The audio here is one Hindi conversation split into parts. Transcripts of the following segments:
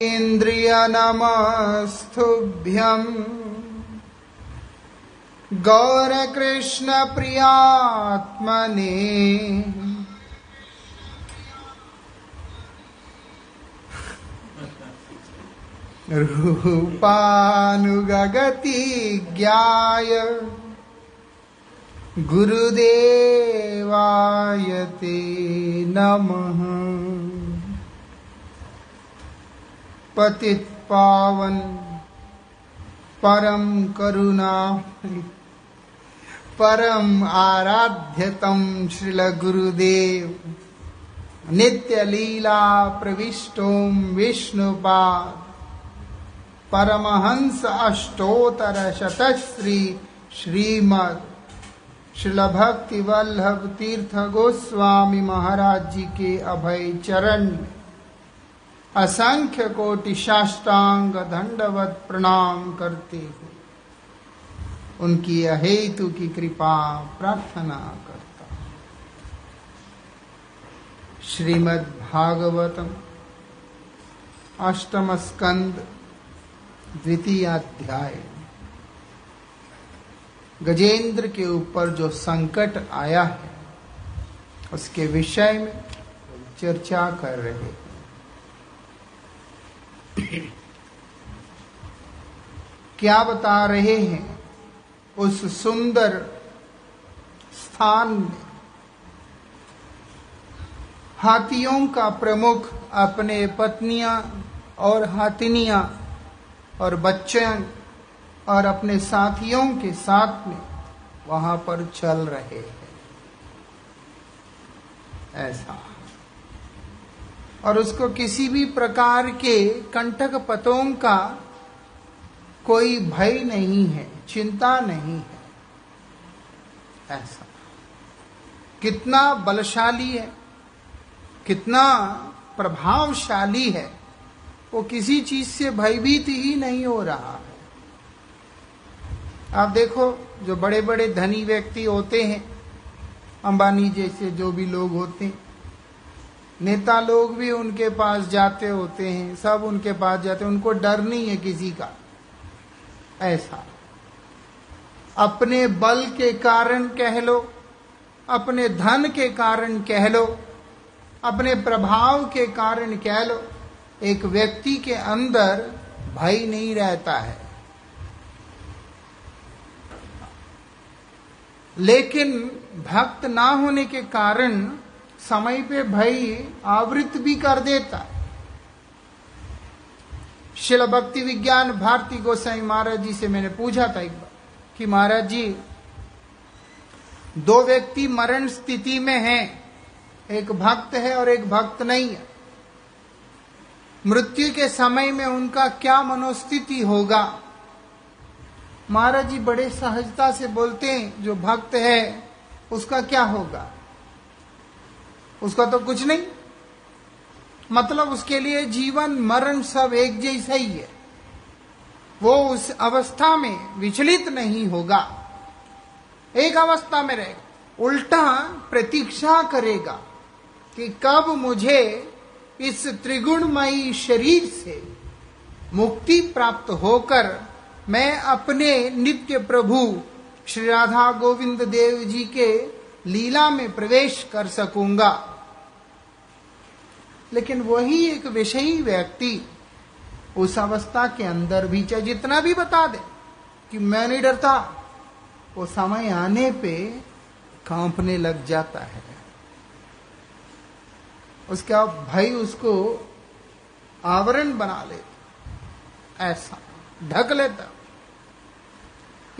इन्द्रियनमस्तुभ्यम्। गौरकृष्णप्रियात्मने। रूपानुगगति ज्ञाय गुरुदेवाय ते नमः। पतित पावन परम करुणा। परम आराध्यतम श्रील गुरुदेव। नित्य लीला प्रविष्टोम विष्णुपाद। परमहंस अष्टोतर शतश्री श्रीमद। श्रील भक्ति वल्लभ तीर्थ गोस्वामी महाराज जी के अभय चरण। में असंख्य कोटि साष्टांग दंडवत प्रणाम करते हुए उनकी अहेतु की कृपा प्रार्थना करता श्रीमद् भागवतम अष्टम स्कंद, द्वितीय अध्याय। गजेंद्र के ऊपर जो संकट आया है, उसके विषय में चर्चा कर रहे हैं। क्या बता रहे हैं उस सुंदर स्थान में? हाथियों का प्रमुख अपने पत्नियाँ और हाथिनियाँ और बच्चे और अपने साथियों के साथ में वहाँ पर चल रहे हैं। ऐसा। और उसको किसी भी प्रकार के कंटक पतों का कोई भय नहीं है, चिंता नहीं है। ऐसा। कितना बलशाली है, कितना प्रभावशाली है, वो किसी चीज़ से भयभीत ही नहीं हो रहा है। आप देखो, जो बड़े बड़े धनी व्यक्ति होते हैं, अंबानी जैसे जो भी लोग होते हैं नेता लोग भी उनके पास जाते होते हैं, सब उनके पास जाते हैं। उनको डर नहीं है किसी का। ऐसा। अपने बल के कारण कह लो, अपने धन के कारण कह लो, अपने प्रभाव के कारण कह लो, एक व्यक्ति के अंदर भय नहीं रहता है। लेकिन भक्त ना होने के कारण समय पे भय आवृत भी कर देता। शिल भक्ति विज्ञान भारती गोसाई महाराज जी से मैंने पूछा था एक बार कि महाराज जी, दो व्यक्ति मरण स्थिति में हैं, एक भक्त है और एक भक्त नहीं है। मृत्यु के समय में उनका क्या मनोस्थिति होगा? महाराज जी बड़े सहजता से बोलते हैं, जो भक्त है, उसका क्या होगा? उसका तो कुछ नहीं। मतलब उसके लिए जीवन, मरण सब एक जैसा ही है। वो उस अवस्था में विचलित नहीं होगा। एक अवस्था में रहेगा उल्टा प्रतीक्षा करेगा कि कब मुझे इस त्रिगुणमयी शरीर से मुक्ति प्राप्त होकर मैं अपने नित्य प्रभु श्री राधा गोविंद देव जी के लीला में प्रवेश कर सकूँगा। लेकिन वही एक विषयी व्यक्ति उस अवस्था के अंदर भी चाहे जितना भी बता दे कि मैं नहीं डरता, वो समय आने पे कांपने लग जाता है। उसका भाई उसको आवरण बना लेता ऐसा ढक लेता।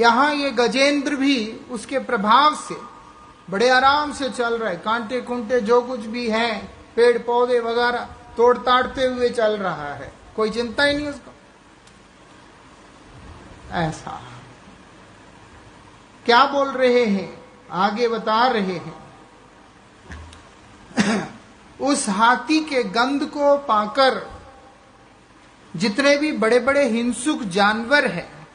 यहाँ ये गजेंद्र भी उसके प्रभाव से बड़े आराम से चल रहे कांटे कुंटे जो कुछ भी है पेड़ पौधे वगैरह तोड़ ताड़ते हुए चल रहा है। कोई चिंता ही नहीं उसको? ऐसा। क्या बोल रहे हैं? आगे बता रहे हैं। उस हाथी के गंध को पाकर जितने भी बड़े बड़े हिंसुक जानवर हैं,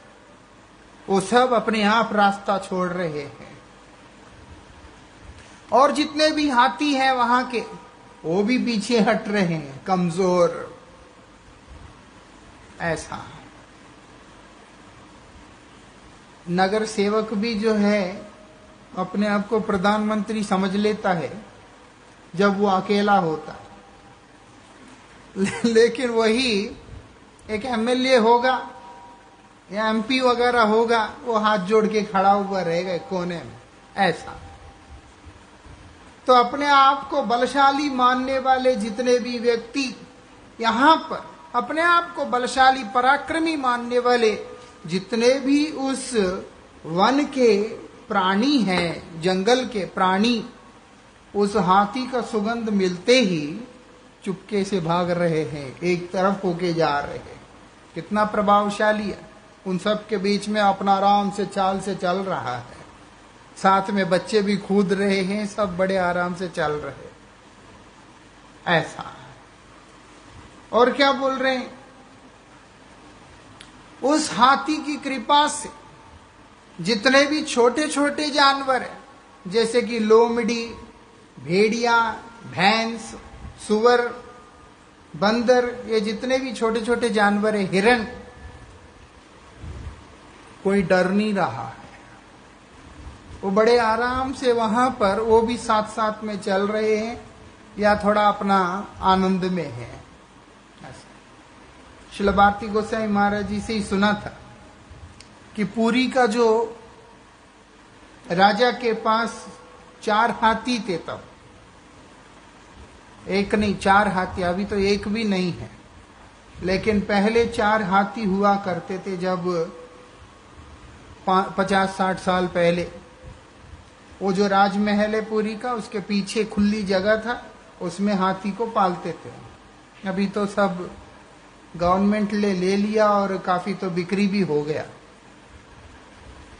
वो सब अपने आप रास्ता छोड़ रहे हैं। और जितने भी हाथी हैं वहाँ के वो भी पीछे हट रहे हैं कमज़ोर। ऐसा। नगर सेवक भी जो है अपने आप को प्रधानमंत्री समझ लेता है जब वो अकेला होता। ले, लेकिन वही एक एमएलए होगा या एमपी वगैरह होगा वो हाथ जोड़ के खड़ा हुआ रहेगा कोने में। ऐसा। तो अपने आप को बलशाली मानने वाले जितने भी व्यक्ति यहाँ पर, अपने आप को बलशाली पराक्रमी मानने वाले जितने भी उस वन के प्राणी हैं, जंगल के प्राणी, उस हाथी का सुगंध मिलते ही चुपके से भाग रहे हैं, एक तरफ़ होके जा रहे हैं। कितना प्रभावशाली है। उन सब के बीच में अपना आराम से चाल से चल रहा है। साथ में बच्चे भी कूद रहे हैं, सब बड़े आराम से चल रहे ऐसा। और क्या बोल रहे हैं? उस हाथी की कृपा से जितने भी छोटे छोटे जानवर हैं, जैसे कि लोमड़ी, भेड़िया, भैंस, सुअर, बंदर, ये जितने भी छोटे छोटे जानवर है, हिरण, कोई डर नहीं रहा। है वो बड़े आराम से वहाँ पर वो भी साथ साथ में चल रहे हैं या थोड़ा अपना आनंद में है। शिल भारती गोसाई महाराज जी से ही सुना था कि पुरी का जो राजा के पास चार हाथी थे तब। एक नहीं, चार हाथी, अभी तो एक भी नहीं है। लेकिन पहले चार हाथी हुआ करते थे जब पचास साठ साल पहले। वो जो राजमहल है पुरी का, उसके पीछे खुली जगह था, उसमें हाथी को पालते थे। अभी तो सब गवर्नमेंट ले ले लिया और काफ़ी तो बिक्री भी हो गया।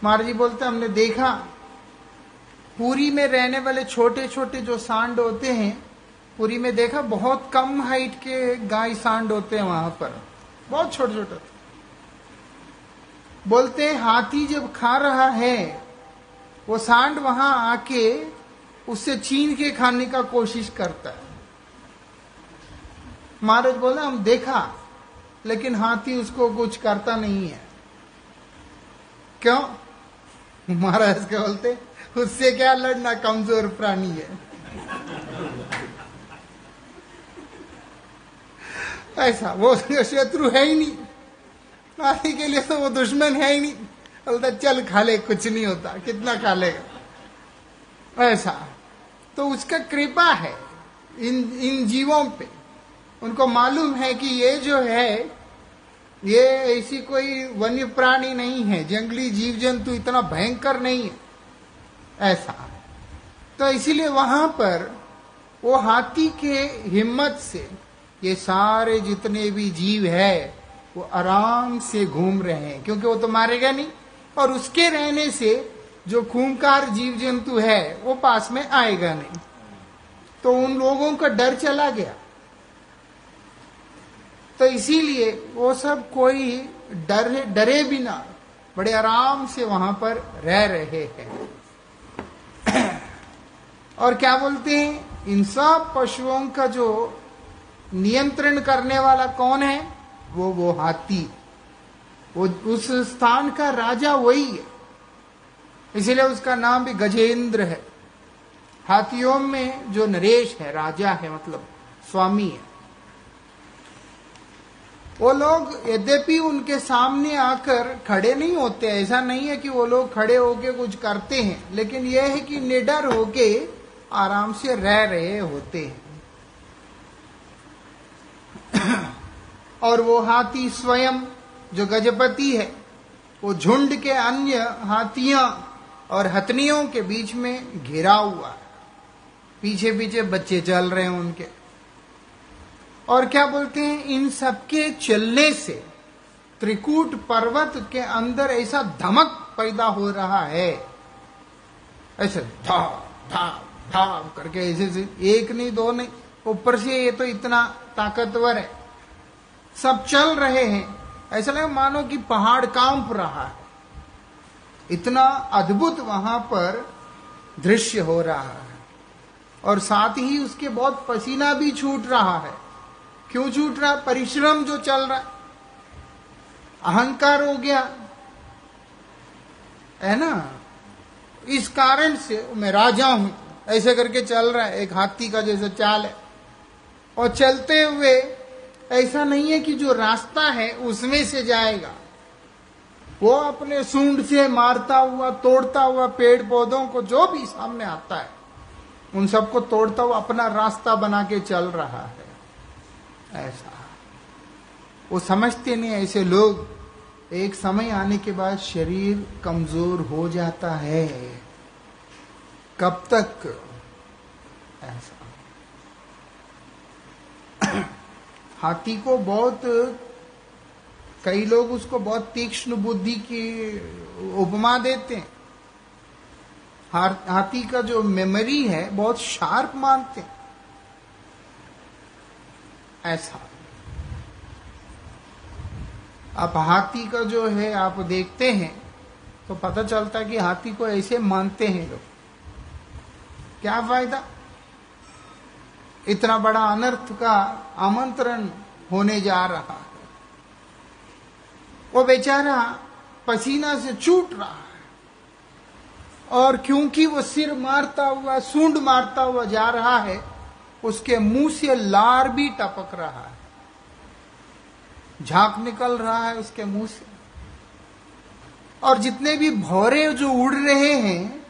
महाराज जी बोलते हमने देखा, पूरी में रहने वाले छोटे छोटे जो सांड होते हैं, पूरी में देखा, बहुत कम हाइट के गाय सांड होते हैं वहाँ पर। बहुत छोटे छोटे बोलते हाथी जब खा रहा है वो सांड वहाँ आके उससे छीन के खाने का कोशिश करता है। महाराज बोला, हम देखा, लेकिन हाथी उसको कुछ करता नहीं है। क्यों? महाराज क्या बोलते, उससे क्या लड़ना, कमज़ोर प्राणी है। ऐसा, वो शत्रु है ही नहीं। हाथी के लिए तो वो दुश्मन है ही नहीं। बोलता, चल खा ले, कुछ नहीं होता, कितना खा लेगा ऐसा। तो उसका कृपा है इन इन जीवों पे। उनको मालूम है कि ये जो है, ये ऐसी कोई वन्य प्राणी नहीं है, जंगली जीव जंतु इतना भयंकर नहीं है। ऐसा। तो इसीलिए वहाँ पर वो हाथी के हिम्मत से ये सारे जितने भी जीव है, वो आराम से घूम रहे हैं, क्योंकि वो तो मारेगा नहीं। और उसके रहने से जो खूंकार जीव जंतु है, वो पास में आएगा नहीं। तो उन लोगों का डर चला गया। तो इसीलिए वो सब कोई डर, डरे बिना बड़े आराम से वहाँ पर रह रहे हैं। और क्या बोलते हैं? इन सब पशुओं का जो नियंत्रण करने वाला कौन है? वो वो हाथी। उस स्थान का राजा वही है। इसीलिए उसका नाम भी गजेंद्र है। हाथियों में जो नरेश है, राजा है मतलब स्वामी है। वो लोग यद्यपि उनके सामने आकर खड़े नहीं होते, ऐसा नहीं है कि वो लोग खड़े होके कुछ करते हैं, लेकिन यह है कि निडर होके आराम से रह रहे होते हैं। और वो हाथी स्वयं जो गजपति है, वो झुंड के अन्य हाथियाँ और हथनियों के बीच में घिरा हुआ पीछे पीछे बच्चे चल रहे हैं उनके। और क्या बोलते हैं, इन सबके चलने से त्रिकूट पर्वत के अंदर ऐसा धमक पैदा हो रहा है। ऐसे धा धा धा करके ऐसे, एक नहीं, दो नहीं, ऊपर से ये तो इतना ताकतवर है। सब चल रहे हैं। ऐसा लगे मानो कि पहाड़ काँप रहा है। इतना अद्भुत वहाँ पर दृश्य हो रहा है। और साथ ही उसके बहुत पसीना भी छूट रहा है। क्यों छूट रहा? परिश्रम जो चल रहा है। अहंकार हो गया। है ना? इस कारण से मैं राजा हूँ। ऐसे करके चल रहा है। एक हाथी का जैसा चाल है। और चलते हुए ऐसा नहीं है कि जो रास्ता है उसमें से जाएगा। वो अपने सूंड से मारता हुआ, तोड़ता हुआ पेड़ पौधों को जो भी सामने आता है, उन सबको तोड़ता हुआ अपना रास्ता बना के चल रहा है। ऐसा। वो समझते नहीं ऐसे लोग एक समय आने के बाद शरीर कमज़ोर हो जाता है। कब तक ऐसा हाथी को बहुत, कई लोग उसको बहुत तीक्ष्ण बुद्धि की उपमा देते हैं। हाथी का जो मेमोरी है, बहुत शार्प मानते हैं। ऐसा। आप हाथी का जो है, आप देखते हैं तो पता चलता है कि हाथी को ऐसे मानते हैं लोग। क्या फ़ायदा? इतना बड़ा अनर्थ का आमंत्रण होने जा रहा है। वो बेचारा पसीना से छूट रहा है। और क्योंकि वो सिर मारता हुआ, सूंड मारता हुआ जा रहा है, उसके मुँह से लार भी टपक रहा है। झाँक निकल रहा है उसके मुँह से। और जितने भी भौरे जो उड़ रहे हैं,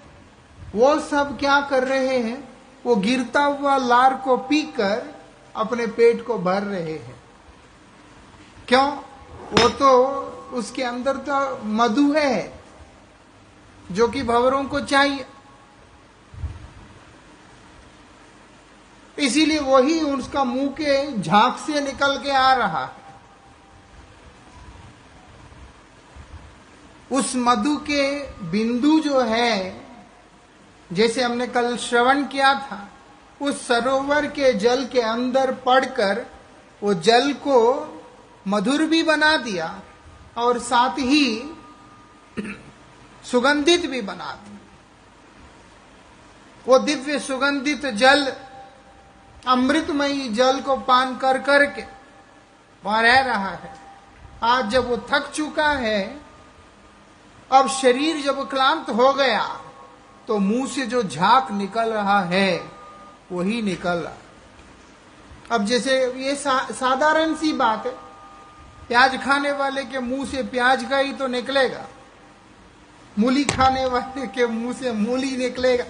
वो सब क्या कर रहे हैं? वो गिरता हुआ लार को पीकर अपने पेट को भर रहे हैं। क्यों? वो तो उसके अंदर तो मधु है, जो कि भवरों को चाहिए। इसीलिए वही उसका मुँह के झाँक से निकल के आ रहा है। उस मधु के बिंदु जो है जैसे हमने कल श्रवण किया था, उस सरोवर के जल के अंदर पड़कर वो जल को मधुर भी बना दिया और साथ ही सुगंधित भी बना दिया। वो दिव्य सुगंधित जल, अमृतमयी जल को पान कर करके वहाँ रह रहा है। आज जब वो थक चुका है, अब शरीर जब क्लांत हो गया तो मुँह से जो झाक निकल रहा है वही निकल। रहा अब जैसे ये सा, साधारण सी बात है प्याज खाने वाले के मुँह से प्याज का ही तो निकलेगा। मूली खाने वाले के मुँह से मूली निकलेगा।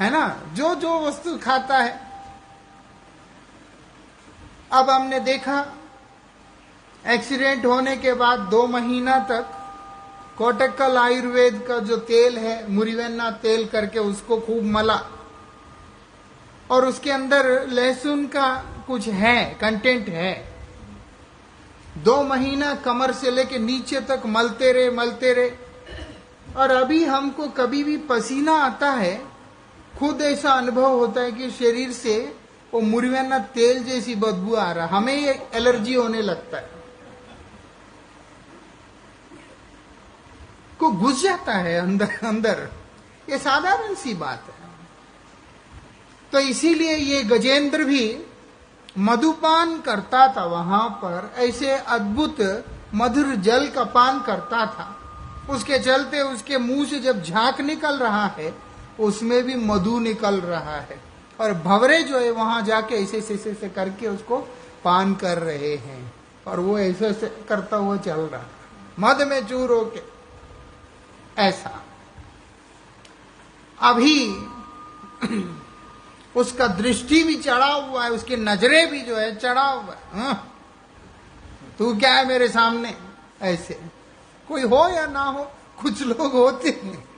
है ना? जो जो वस्तु खाता है। अब हमने देखा एक्सीडेंट होने के बाद दो महीना तक कोटक्कल आयुर्वेद का जो तेल है मुरिवेन्ना तेल करके उसको खूब मला। और उसके अंदर लहसुन का कुछ है कंटेंट है। दो महीना कमर से लेके नीचे तक मलते रहे मलते रहे। और अभी हमको कभी भी पसीना आता है, खुद ऐसा अनुभव होता है कि शरीर से वो मुरवेना तेल जैसी बदबू आ रहा, हमें ये एलर्जी होने लगता है। को घुस जाता है अंदर अंदर। ये साधारण सी बात है। तो इसीलिए ये गजेंद्र भी मधुपान करता था वहाँ पर, ऐसे अद्भुत मधुर जल का पान करता था। उसके चलते उसके मुँह से जब झाँक निकल रहा है, उसमें भी मधु निकल रहा है। और भवरे जो है, वहाँ जाके ऐसे ऐसे ऐसे करके उसको पान कर रहे हैं। और वो ऐसे ऐसे करता हुआ चल रहा। मध में चूर होके। ऐसा। अभी उसका दृष्टि भी चढ़ा हुआ है, उसकी नज़रें भी जो है चढ़ा हुआ है। हाँ। तू क्या है मेरे सामने? ऐसे। कोई हो या ना हो, कुछ लोग होते हैं।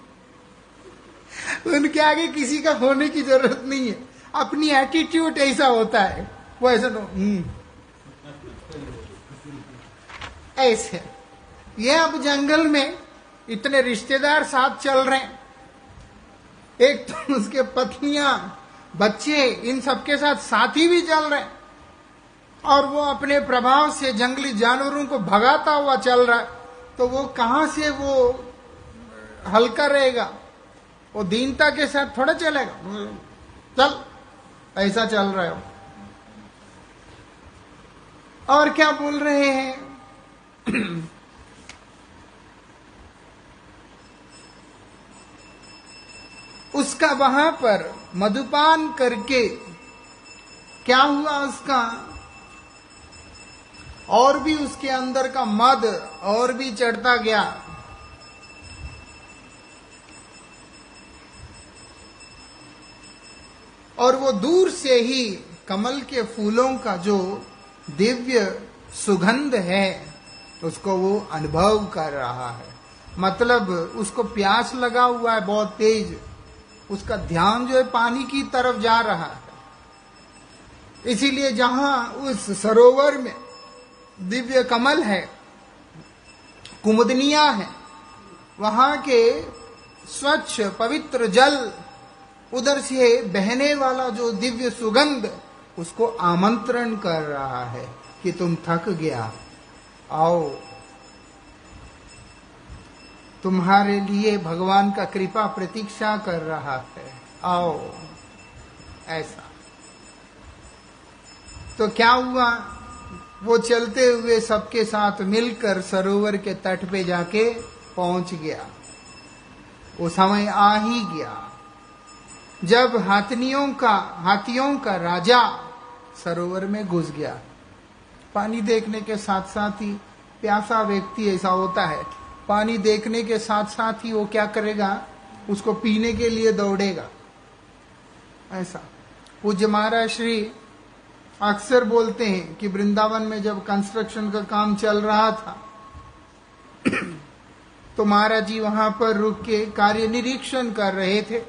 उनके आगे किसी का होने की ज़रूरत नहीं है। अपनी एटीट्यूड ऐसा होता है। वो ऐसा नो हम्म। ऐसे। ये अब जंगल में इतने रिश्तेदार साथ चल रहे हैं। एक तो उसके पत्नियाँ, बच्चे, इन सबके साथ साथी भी चल रहे हैं। और वो अपने प्रभाव से जंगली जानवरों को भगाता हुआ चल रहा है। तो वो कहाँ से वो हल्का रहेगा वो दीनता के साथ थोड़ा चलेगा। चल, ऐसा चल रहा है और क्या बोल रहे हैं? उसका वहाँ पर मधुपान करके क्या हुआ उसका? और भी उसके अंदर का मद और भी चढ़ता गया। और वो दूर से ही कमल के फूलों का जो दिव्य सुगंध है, उसको वो अनुभव कर रहा है। मतलब उसको प्यास लगा हुआ है बहुत तेज। उसका ध्यान जो है पानी की तरफ़ जा रहा है। इसीलिए जहाँ उस सरोवर में दिव्य कमल है, कुमुदनिया है, वहाँ के स्वच्छ पवित्र जल, उधर से बहने वाला जो दिव्य सुगंध, उसको आमंत्रण कर रहा है कि तुम थक गया। आओ तुम्हारे लिए भगवान का कृपा प्रतीक्षा कर रहा है। आओ, ऐसा। तो क्या हुआ? वो चलते हुए सबके साथ मिलकर सरोवर के तट पे जाके पहुँच गया। वो समय आ ही गया। जब हाथनियों का, हाथियों का राजा सरोवर में घुस गया। पानी देखने के साथ साथ ही प्यासा व्यक्ति ऐसा होता है। पानी देखने के साथ साथ ही वो क्या करेगा? उसको पीने के लिए दौड़ेगा। ऐसा। पूज्य महाराज श्री अक्सर बोलते हैं कि वृंदावन में जब कंस्ट्रक्शन का काम चल रहा था तो महाराज जी वहाँ पर रुक के कार्य निरीक्षण कर रहे थे।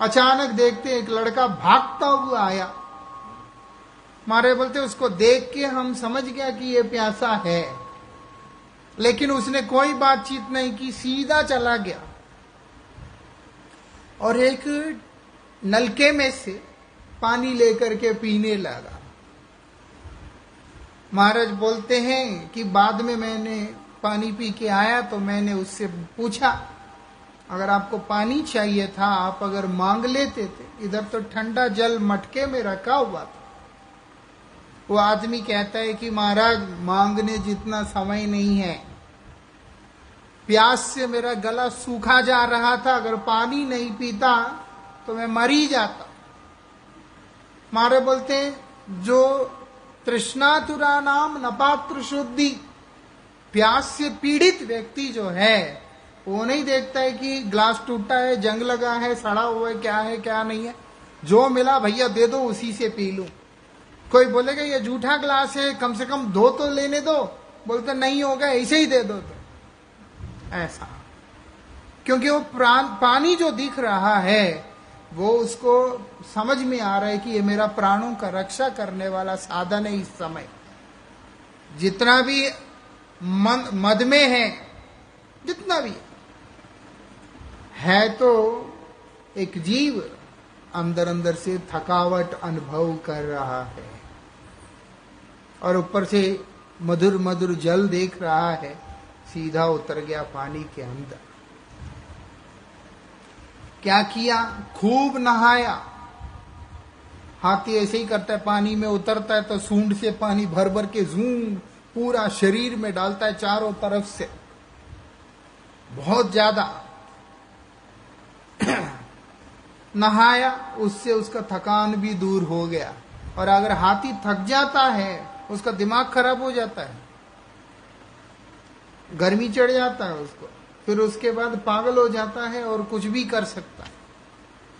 अचानक देखते एक लड़का भागता हुआ आया। मारे बोलते, उसको देख के हम समझ गया कि ये प्यासा है। लेकिन उसने कोई बातचीत नहीं की, सीधा चला गया। और एक नलके में से पानी लेकर के पीने लगा। महाराज बोलते हैं कि बाद में मैंने पानी पी के आया तो मैंने उससे पूछा, अगर आपको पानी चाहिए था, आप अगर मांग लेते थे, इधर तो ठंडा जल मटके में रखा हुआ था। वो आदमी कहता है कि महाराज, मांगने जितना समय नहीं है। प्यास से मेरा गला सूखा जा रहा था, अगर पानी नहीं पीता तो मैं मर ही जाता। मारे बोलते हैं, जो तृष्णातुरा नाम नपात्र शुद्धि प्यास से पीड़ित व्यक्ति जो है, वो नहीं देखता है कि ग्लास टूटा है, जंग लगा है, सड़ा हुआ है, क्या है, क्या नहीं है। जो मिला भैया दे दो, उसी से पी लू। कोई बोलेगा, ये जूठा ग्लास है, कम से कम दो तो लेने दो। बोलते, नहीं होगा, ऐसे ही दे दो तो। ऐसा। क्योंकि वो प्राण, पानी जो दिख रहा है, वो उसको समझ में आ रहा है कि ये मेरा प्राणों का रक्षा करने वाला साधन है इस समय। जितना भी मद में है, जितना भी है तो एक जीव अंदर अंदर से थकावट अनुभव कर रहा है। और ऊपर से मधुर मधुर जल देख रहा है, सीधा उतर गया पानी के अंदर। क्या किया? खूब नहाया। हाथी ऐसे ही करता है, पानी में उतरता है तो सूंड से पानी भर भर के जूम पूरा शरीर में डालता है चारों तरफ़ से। बहुत ज़्यादा। नहाया, उससे उसका थकान भी दूर हो गया। और अगर हाथी थक जाता है उसका दिमाग खराब हो जाता है। गर्मी चढ़ जाता है उसको। फिर उसके बाद पागल हो जाता है और कुछ भी कर सकता है।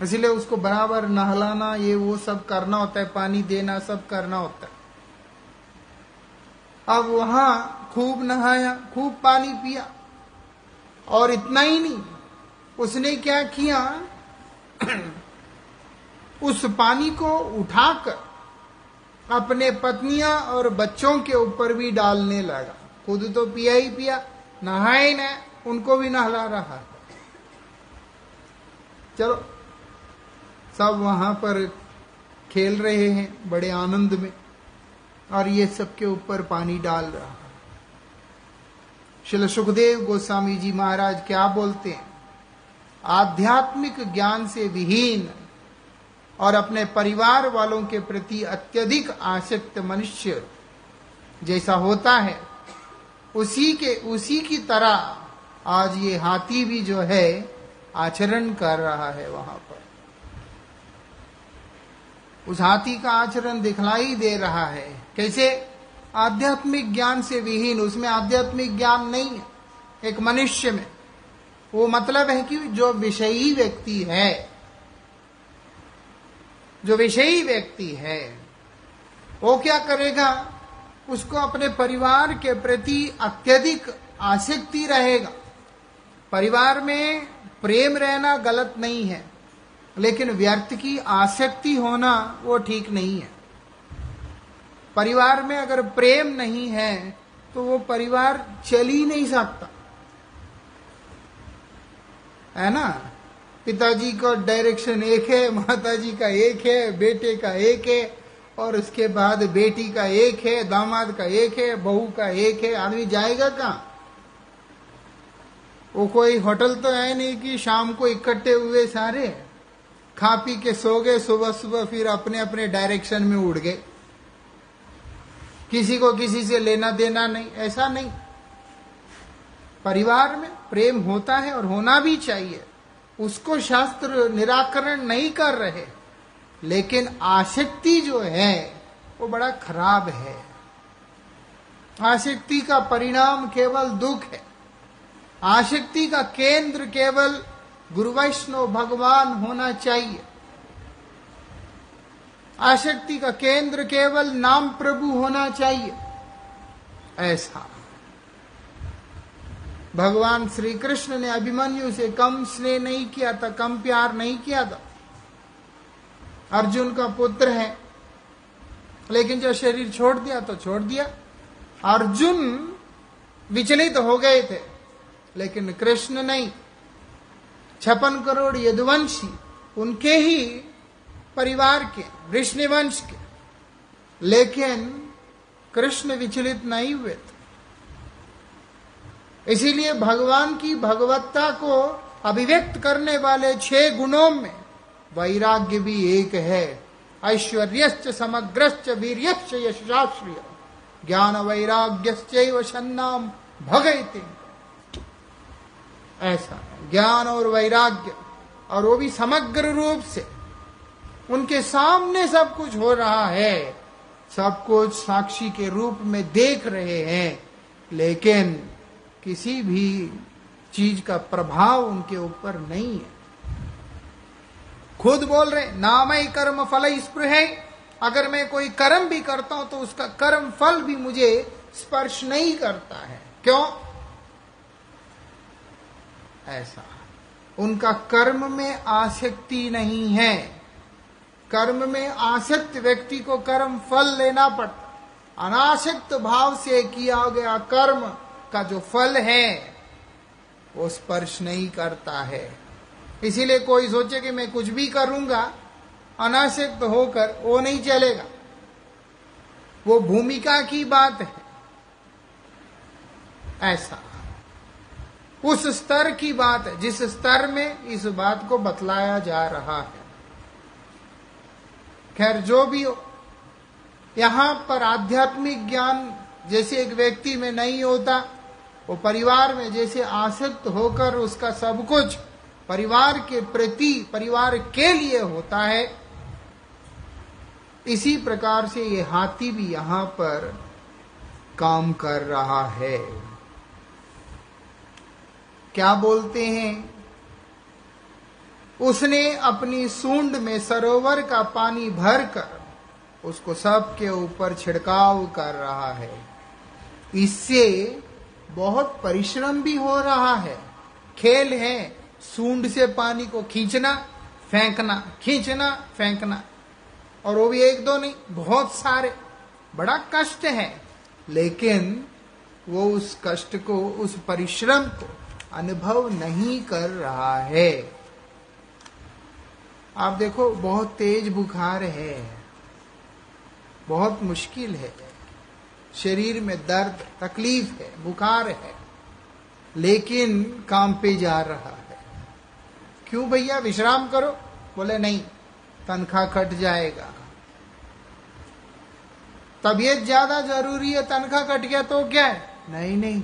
इसलिए उसको बराबर नहलाना, ये वो सब करना होता है, पानी देना, सब करना होता है। अब वहाँ खूब नहाया, खूब पानी पिया और इतना ही नहीं, उसने क्या किया? उस पानी को उठाकर अपने पत्नियाँ और बच्चों के ऊपर भी डालने लगा। खुद तो पिया ही पिया, नहाए न, उनको भी नहला रहा। चलो, सब वहाँ पर खेल रहे हैं, बड़े आनंद में, और ये सबके ऊपर पानी डाल रहा। शिल सुखदेव गोस्वामी जी महाराज क्या बोलते हैं? आध्यात्मिक ज्ञान से विहीन और अपने परिवार वालों के प्रति अत्यधिक आसक्त मनुष्य जैसा होता है, उसी के, उसी की तरह आज ये हाथी भी जो है, आचरण कर रहा है वहाँ पर। उस हाथी का आचरण दिखलाई दे रहा है। कैसे? आध्यात्मिक ज्ञान से विहीन, उसमें आध्यात्मिक ज्ञान नहीं है, एक मनुष्य में। वो मतलब है कि जो विषयी व्यक्ति है जो विषयी व्यक्ति है, वो क्या करेगा? उसको अपने परिवार के प्रति अत्यधिक आसक्ति रहेगा। परिवार में प्रेम रहना गलत नहीं है, लेकिन व्यर्थ की आसक्ति होना वो ठीक नहीं है। परिवार में अगर प्रेम नहीं है तो वो परिवार चल ही नहीं सकता। है ना? पिताजी का डायरेक्शन एक है, माताजी का एक है, बेटे का एक है, और उसके बाद बेटी का एक है, दामाद का एक है, बहू का एक है, आदमी जाएगा कहा? वो कोई होटल तो है नहीं कि शाम को इकट्ठे हुए सारे, खा पी के सो गए, सुबह सुबह फिर अपने अपने डायरेक्शन में उड़ गए। किसी को किसी से लेना देना नहीं, ऐसा नहीं। परिवार में प्रेम होता है और होना भी चाहिए। उसको शास्त्र निराकरण नहीं कर रहे, लेकिन आसक्ति जो है, वो बड़ा खराब है। आसक्ति का परिणाम केवल दुख है। आसक्ति का केंद्र केवल गुरु वैष्णव भगवान होना चाहिए। आसक्ति का केंद्र केवल नाम प्रभु होना चाहिए। ऐसा। भगवान श्री कृष्ण ने अभिमन्यु से कम स्नेह नहीं किया था, कम प्यार नहीं किया था। अर्जुन का पुत्र है, लेकिन जो शरीर छोड़ दिया तो छोड़ दिया। अर्जुन विचलित हो गए थे, लेकिन कृष्ण नहीं। छपन करोड़ यदुवंशी उनके ही परिवार के वृष्णिवंश के। लेकिन कृष्ण विचलित नहीं हुए थे। इसीलिए भगवान की भगवत्ता को अभिव्यक्त करने वाले छह गुणों में वैराग्य भी एक है। ऐश्वर्यश्च, समग्रश्च, वीर्यश्च यशाश्रिय ज्ञान वैराग्य सन्नाम भगयते ऐसा। ज्ञान और वैराग्य, और वो भी समग्र रूप से। उनके सामने सब कुछ हो रहा है। सब कुछ साक्षी के रूप में देख रहे हैं। लेकिन किसी भी चीज़ का प्रभाव उनके ऊपर नहीं है। खुद बोल रहे, नाम ही कर्म फल स्पृह। अगर मैं कोई कर्म भी करता हूँ तो उसका कर्म फल भी मुझे स्पर्श नहीं करता है। क्यों? ऐसा। उनका कर्म में आसक्ति नहीं है। कर्म में आसक्त व्यक्ति को कर्म फल लेना पड़ता। अनासक्त भाव से किया गया कर्म का जो फल है, वो स्पर्श नहीं करता है। इसीलिए कोई सोचे कि मैं कुछ भी करूँगा अनासक्त होकर वो नहीं चलेगा। वो भूमिका की बात है। ऐसा। उस स्तर की बात है, जिस स्तर में इस बात को बतलाया जा रहा है। खैर, जो भी हो, यहाँ पर आध्यात्मिक ज्ञान जैसे एक व्यक्ति में नहीं होता वो परिवार में जैसे आसक्त होकर उसका सब कुछ परिवार के प्रति, परिवार के लिए होता है। इसी प्रकार से ये हाथी भी यहाँ पर काम कर रहा है। क्या बोलते हैं? उसने अपनी सूंड में सरोवर का पानी भरकर उसको सबके ऊपर छिड़काव कर रहा है। इससे बहुत परिश्रम भी हो रहा है। खेल है, सूंड से पानी को खींचना, फेंकना खींचना, फेंकना। और वो भी एक दो नहीं, बहुत सारे। बड़ा कष्ट है। लेकिन वो उस कष्ट को, उस परिश्रम को अनुभव नहीं कर रहा है। आप देखो, बहुत तेज बुखार है। बहुत मुश्किल है। शरीर में दर्द, तकलीफ़ है, बुखार है, लेकिन काम पे जा रहा है। क्यों भैया? विश्राम करो। बोले, नहीं, तनख्वाह कट जाएगा। तबीयत ज़्यादा ज़रूरी है, तनख्वाह कट गया तो क्या है? नहीं नहीं,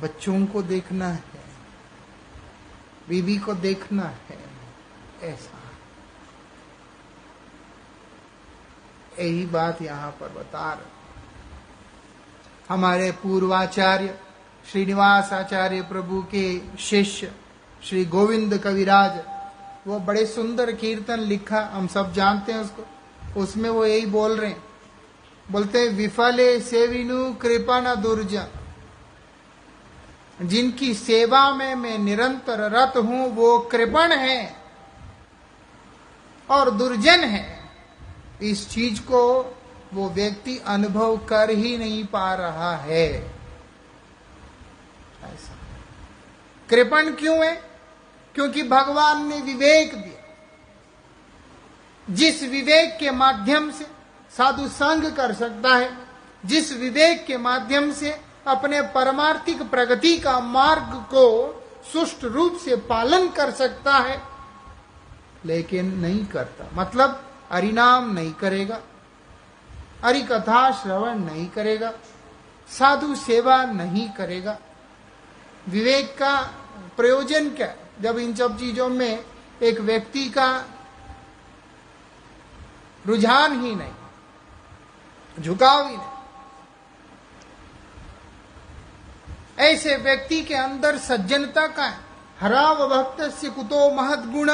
बच्चों को देखना है, बीबी को देखना है, ऐसा। यही बात यहाँ पर बता रहे हमारे पूर्वाचार्य श्रीनिवास आचार्य प्रभु के शिष्य श्री गोविंद कविराज, वो बड़े सुंदर कीर्तन लिखा, हम सब जानते हैं उसको। उसमें वो यही बोल रहे हैं। बोलते, विफले सेविनु कृपा न दुर्जन जिनकी सेवा में मैं निरंतर रत हूँ, वो कृपण है और दुर्जन है। इस चीज़ को वो व्यक्ति अनुभव कर ही नहीं पा रहा है। ऐसा। कृपण क्यों है? क्योंकि भगवान ने विवेक दिया। जिस विवेक के माध्यम से साधु संग कर सकता है, जिस विवेक के माध्यम से अपने परमार्थिक प्रगति का मार्ग को सुष्ट रूप से पालन कर सकता है, लेकिन नहीं करता। मतलब अरिनाम नहीं करेगा। हरि कथा श्रवण नहीं करेगा, साधु सेवा नहीं करेगा। विवेक का प्रयोजन क्या? जब इन सब चीज़ों में एक व्यक्ति का रुझान ही नहीं, झुकाव ही नहीं। ऐसे व्यक्ति के अंदर सज्जनता का है। हराव भक्त से कुतो महत गुण।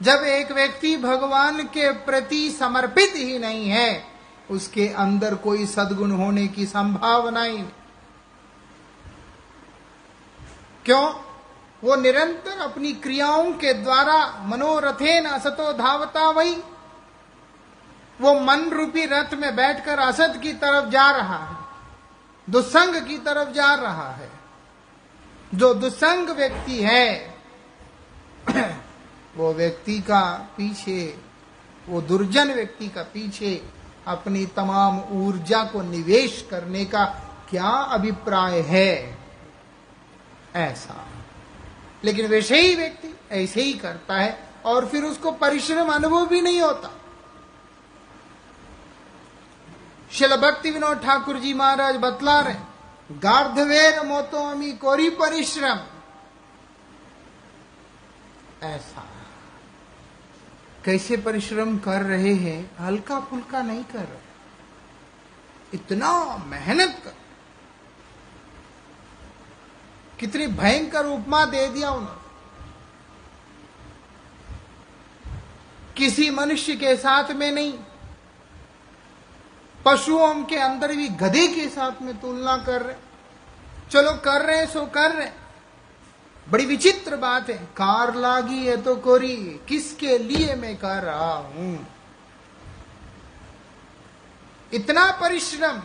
जब एक व्यक्ति भगवान के प्रति समर्पित ही नहीं है उसके अंदर कोई सदगुण होने की संभावना ही नहीं। क्यों? वो निरंतर अपनी क्रियाओं के द्वारा मनोरथे न असतो धावता वही। वो मन रूपी रथ में बैठकर असत की तरफ़ जा रहा है दुसंग की तरफ़ जा रहा है। जो दुसंग व्यक्ति है, वो व्यक्ति का पीछे, वो दुर्जन व्यक्ति का पीछे अपनी तमाम ऊर्जा को निवेश करने का क्या अभिप्राय है? ऐसा। लेकिन वैसे ही व्यक्ति ऐसे ही करता है और फिर उसको परिश्रम अनुभव भी नहीं होता। शिल भक्ति विनोद ठाकुर जी महाराज बतला रहे गार्धवेर मोतो अमी कोरी परिश्रम। ऐसा। कैसे परिश्रम कर रहे हैं हल्का फुल्का नहीं कर रहे। इतना मेहनत कर। कितनी भयंकर उपमा दे दिया उन्होंने। किसी मनुष्य के साथ में नहीं। पशुओं के अंदर भी गधे के साथ में तुलना कर रहे। चलो कर रहे सो कर रहे बड़ी विचित्र बात है। कार लागी है तो कोरी, किसके लिए मैं कर रहा हूँ? इतना परिश्रम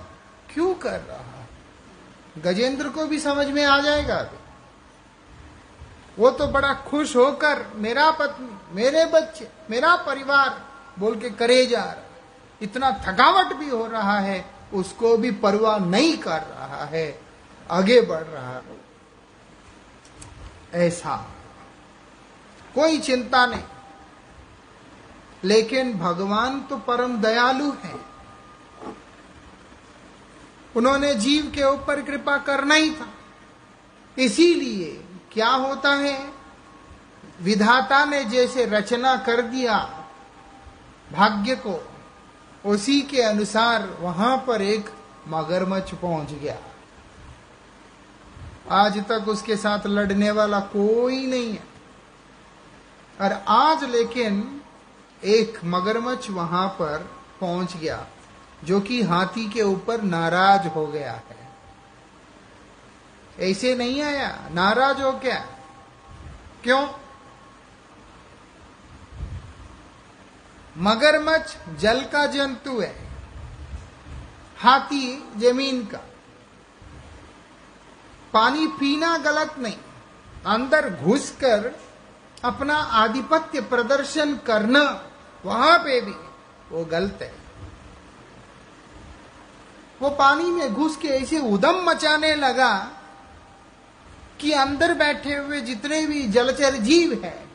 क्यों कर रहा गजेंद्र को भी समझ में आ जाएगा अभी वो तो बड़ा खुश होकर मेरा पत्नी, मेरे बच्चे, मेरा परिवार बोल के करे जा रहा इतना थकावट भी हो रहा है, उसको भी परवाह नहीं कर रहा है। आगे बढ़ रहा है। ऐसा। कोई चिंता नहीं। लेकिन भगवान तो परम दयालु है। उन्होंने जीव के ऊपर कृपा करना ही था। इसीलिए क्या होता है? विधाता ने जैसे रचना कर दिया, भाग्य को, उसी के अनुसार वहाँ पर एक मगरमच्छ पहुँच गया। आज तक उसके साथ लड़ने वाला कोई नहीं है। और आज लेकिन एक मगरमच्छ वहाँ पर पहुँच गया, जो कि हाथी के ऊपर नाराज़ हो गया है। ऐसे नहीं आया, नाराज़ हो क्या क्यों? मगरमच्छ जल का जंतु है। हाथी ज़मीन का। पानी पीना गलत नहीं। अंदर घुसकर अपना आधिपत्य प्रदर्शन करना, वहाँ पे भी वो गलत है। वो पानी में घुस के ऐसे उदम मचाने लगा कि अंदर बैठे हुए जितने भी जलचर जीव है,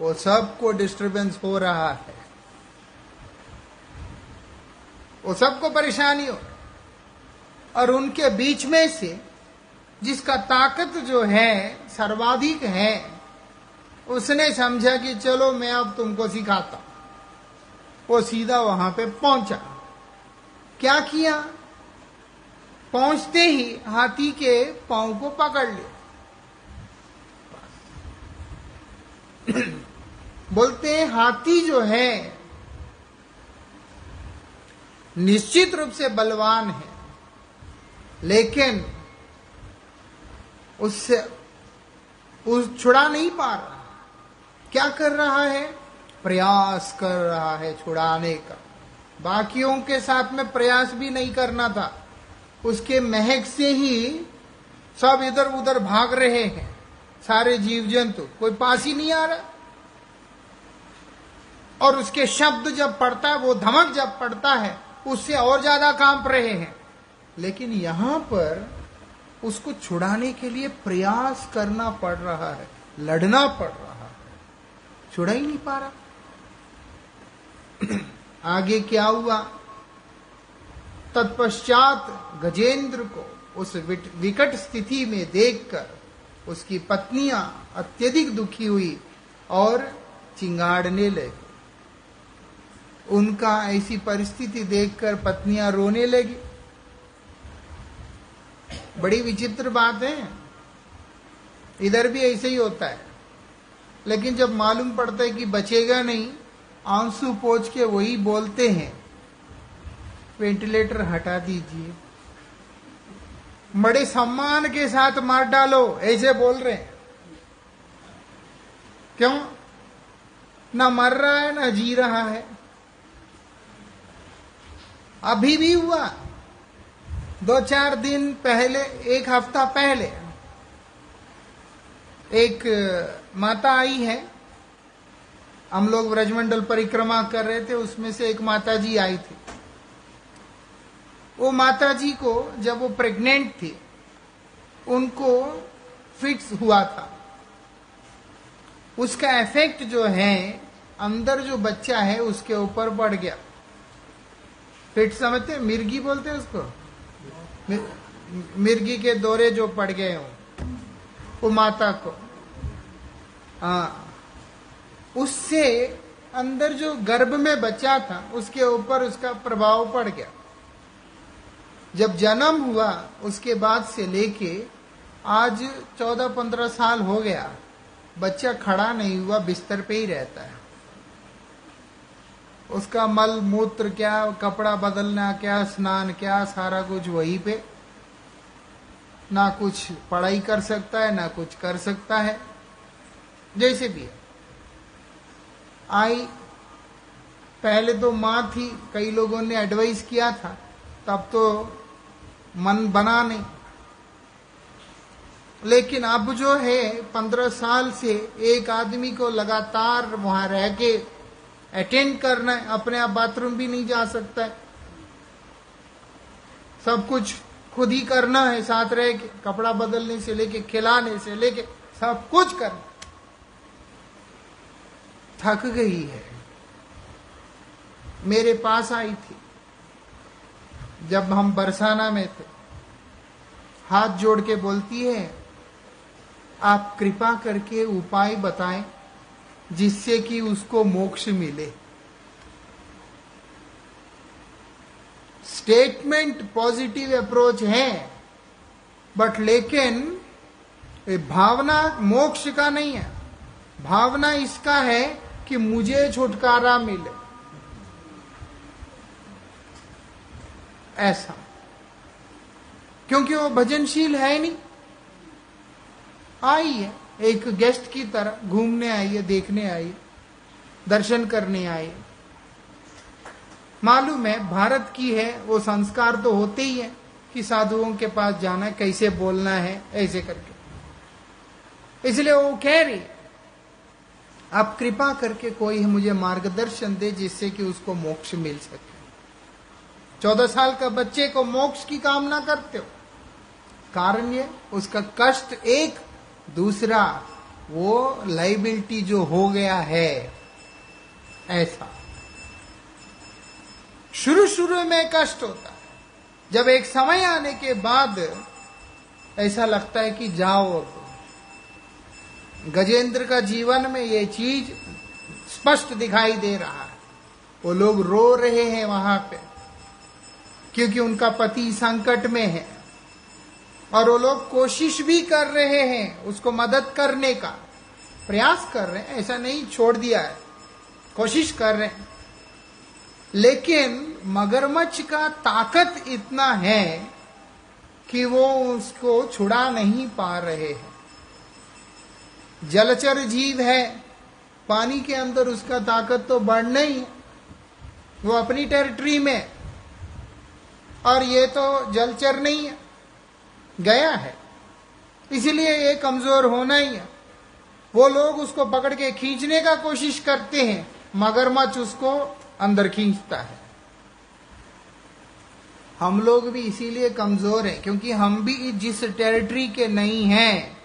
वो सबको डिस्टरबेंस हो रहा है। वो सबको परेशानी हो। और उनके बीच में से जिसका ताकत जो है, सर्वाधिक है, उसने समझा कि चलो मैं अब तुमको सिखाता वो सीधा वहाँ पे पहुँचा। क्या किया? पहुँचते ही हाथी के पाँव को पकड़ लिया। बोलते हैं, हाथी जो है, निश्चित रूप से बलवान है, लेकिन उससे, उस छुड़ा नहीं पा रहा। क्या कर रहा है? प्रयास कर रहा है छुड़ाने का। बाकियों के साथ में प्रयास भी नहीं करना था। उसके महक से ही सब इधर उधर भाग रहे हैं। सारे जीव जंतु कोई पास ही नहीं आ रहा। और उसके शब्द जब पड़ता है, वो धमक जब पड़ता है, उससे और ज़्यादा काँप रहे हैं। लेकिन यहाँ पर उसको छुड़ाने के लिए प्रयास करना पड़ रहा है, लड़ना पड़ रहा है। छुड़ा ही नहीं पा रहा। आगे क्या हुआ? तत्पश्चात गजेंद्र को उस विकट स्थिति में देखकर उसकी पत्नियाँ अत्यधिक दुखी हुई और चिंगाड़ने लगी। उनका ऐसी परिस्थिति देखकर पत्नियाँ रोने लगी। बड़ी विचित्र बात है। इधर भी ऐसे ही होता है। लेकिन जब मालूम पड़ता है कि बचेगा नहीं, आँसू पोच के वही बोलते हैं, वेंटिलेटर हटा दीजिए। बड़े सम्मान के साथ मार डालो, ऐसे बोल रहे हैं। क्यों? ना मर रहा है, ना जी रहा है। अभी भी हुआ। दो चार दिन पहले, एक हफ़्ता पहले, एक माता आई है। हम लोग ब्रजमंडल परिक्रमा कर रहे थे, उसमें से एक माता जी आई थी। वो माता जी को, जब वो प्रेग्नेंट थी, उनको फिट्स हुआ था। उसका इफ़ेक्ट जो है, अंदर जो बच्चा है, उसके ऊपर बढ़ गया। फिट समझते मिर्गी बोलते उसको? मिर्गी के दौरे जो पड़ गए हो, वो माता को। हाँ। उससे अंदर जो गर्भ में बच्चा था, उसके ऊपर उसका प्रभाव पड़ गया। जब जन्म हुआ, उसके बाद से लेके आज चौदह पंद्रह साल हो गया, बच्चा खड़ा नहीं हुआ, बिस्तर पे ही रहता है। उसका मल, मूत्र क्या, कपड़ा बदलना क्या, स्नान क्या, सारा कुछ वहीं पे। ना कुछ पढ़ाई कर सकता है, ना कुछ कर सकता है। जैसे भी है। आई, पहले तो माँ थी, कई लोगों ने एडवाइस किया था, तब तो मन बना नहीं। लेकिन अब जो है, पंद्रह साल से एक आदमी को लगातार वहाँ रह के अटेंड करना है, अपने आप बाथरूम भी नहीं जा सकता है। सब कुछ खुद ही करना है, साथ रह के, कपड़ा बदलने से लेके, खिलाने से लेके, सब कुछ करना थक गई है। मेरे पास आई थी। जब हम बरसाना में थे, हाथ जोड़ के बोलती है, आप कृपा करके उपाय बताएँ। जिससे कि उसको मोक्ष मिले। स्टेटमेंट पॉजिटिव अप्रोच है बट लेकिन भावना मोक्ष का नहीं है। भावना इसका है कि मुझे छुटकारा मिले। ऐसा। क्योंकि वो भजनशील है नहीं। आई है। एक गेस्ट की तरह घूमने आई है देखने आई, दर्शन करने आई। मालूम है, भारत की है, वो संस्कार तो होते ही है कि साधुओं के पास जाना कैसे बोलना है, ऐसे करके। इसलिए वो कह रही, आप कृपा करके कोई मुझे मार्गदर्शन दे जिससे कि उसको मोक्ष मिल सके। चौदह साल का बच्चे को मोक्ष की कामना करते हो। कारण ये, उसका कष्ट एक दूसरा, वो लाइबिलिटी जो हो गया है, ऐसा। शुरू शुरू में कष्ट होता है। जब एक समय आने के बाद ऐसा लगता है कि जाओ अब। गजेंद्र का जीवन में ये चीज़ स्पष्ट दिखाई दे रहा है। वो लोग रो रहे हैं वहाँ पे, क्योंकि उनका पति संकट में है। और वो लोग कोशिश भी कर रहे हैं उसको मदद करने का। प्रयास कर रहे हैं, ऐसा नहीं छोड़ दिया है। कोशिश कर रहे हैं। लेकिन मगरमच्छ का ताकत इतना है कि वो उसको छुड़ा नहीं पा रहे हैं। जलचर जीव है, पानी के अंदर उसका ताकत तो बढ़ना ही वो अपनी टेरिटरी में और ये तो जलचर नहीं है। गया है। इसीलिए ये कमज़ोर होना ही है। वो लोग उसको पकड़ के खींचने का कोशिश करते हैं, मगरमच्छ उसको अंदर खींचता है। हम लोग भी इसीलिए कमज़ोर हैं, क्योंकि हम भी जिस टेरिटरी के नहीं हैं,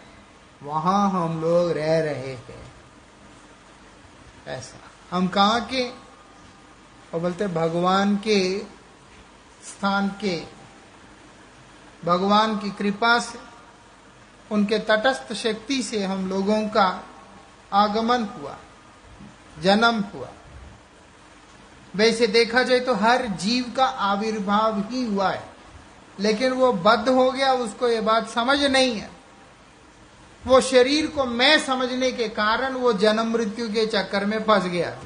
वहाँ हम लोग रह रहे हैं। ऐसा। हम कहा के? और बोलते भगवान के स्थान के। भगवान की कृपा से, उनके तटस्थ शक्ति से हम लोगों का आगमन हुआ, जन्म हुआ। वैसे देखा जाए तो हर जीव का आविर्भाव ही हुआ है, लेकिन वो बद्ध हो गया, उसको ये बात समझ नहीं है। वो शरीर को मैं समझने के कारण वो जन्म मृत्यु के चक्कर में फंस गया।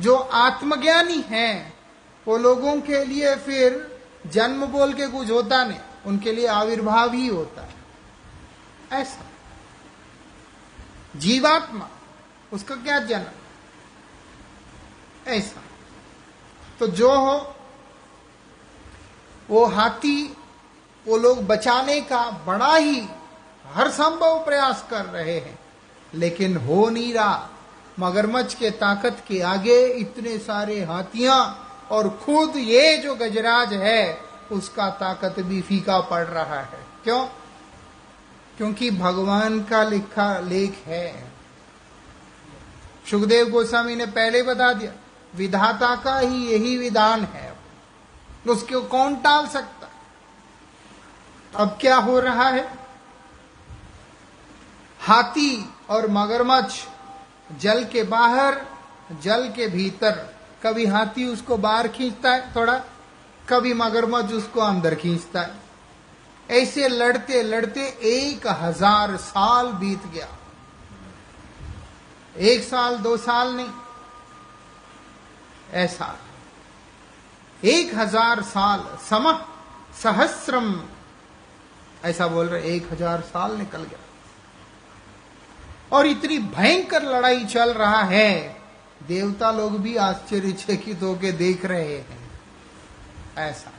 जो आत्मज्ञानी है, वो लोगों के लिए फिर जन्म बोल के कुछ होता नहीं। उनके लिए आविर्भाव ही होता है। ऐसा। जीवात्मा, उसका क्या जन्म? ऐसा। तो जो हो, वो हाथी, वो लोग बचाने का बड़ा ही हर संभव प्रयास कर रहे हैं, लेकिन हो नहीं रहा। मगरमच्छ के ताकत के आगे इतने सारे हाथियाँ और खुद ये जो गजराज है उसका ताकत भी फीका पड़ रहा है। क्यों? क्योंकि भगवान का लिखा लेख है। सुखदेव गोस्वामी ने पहले बता दिया, विधाता का ही यही विधान है। उसको कौन टाल सकता? अब क्या हो रहा है? हाथी और मगरमच्छ जल के बाहर, जल के भीतर, कभी हाथी उसको बाहर खींचता है थोड़ा? कभी मगरमच्छ उसको अंदर खींचता है। ऐसे लड़ते लड़ते एक हज़ार साल बीत गया। एक साल, दो साल नहीं। ऐसा। एक हज़ार साल, सम सहस्रम। ऐसा बोल रहे, एक हज़ार साल निकल गया। और इतनी भयंकर लड़ाई चल रहा है। देवता लोग भी आश्चर्यचकित होकर देख रहे हैं। ऐसा।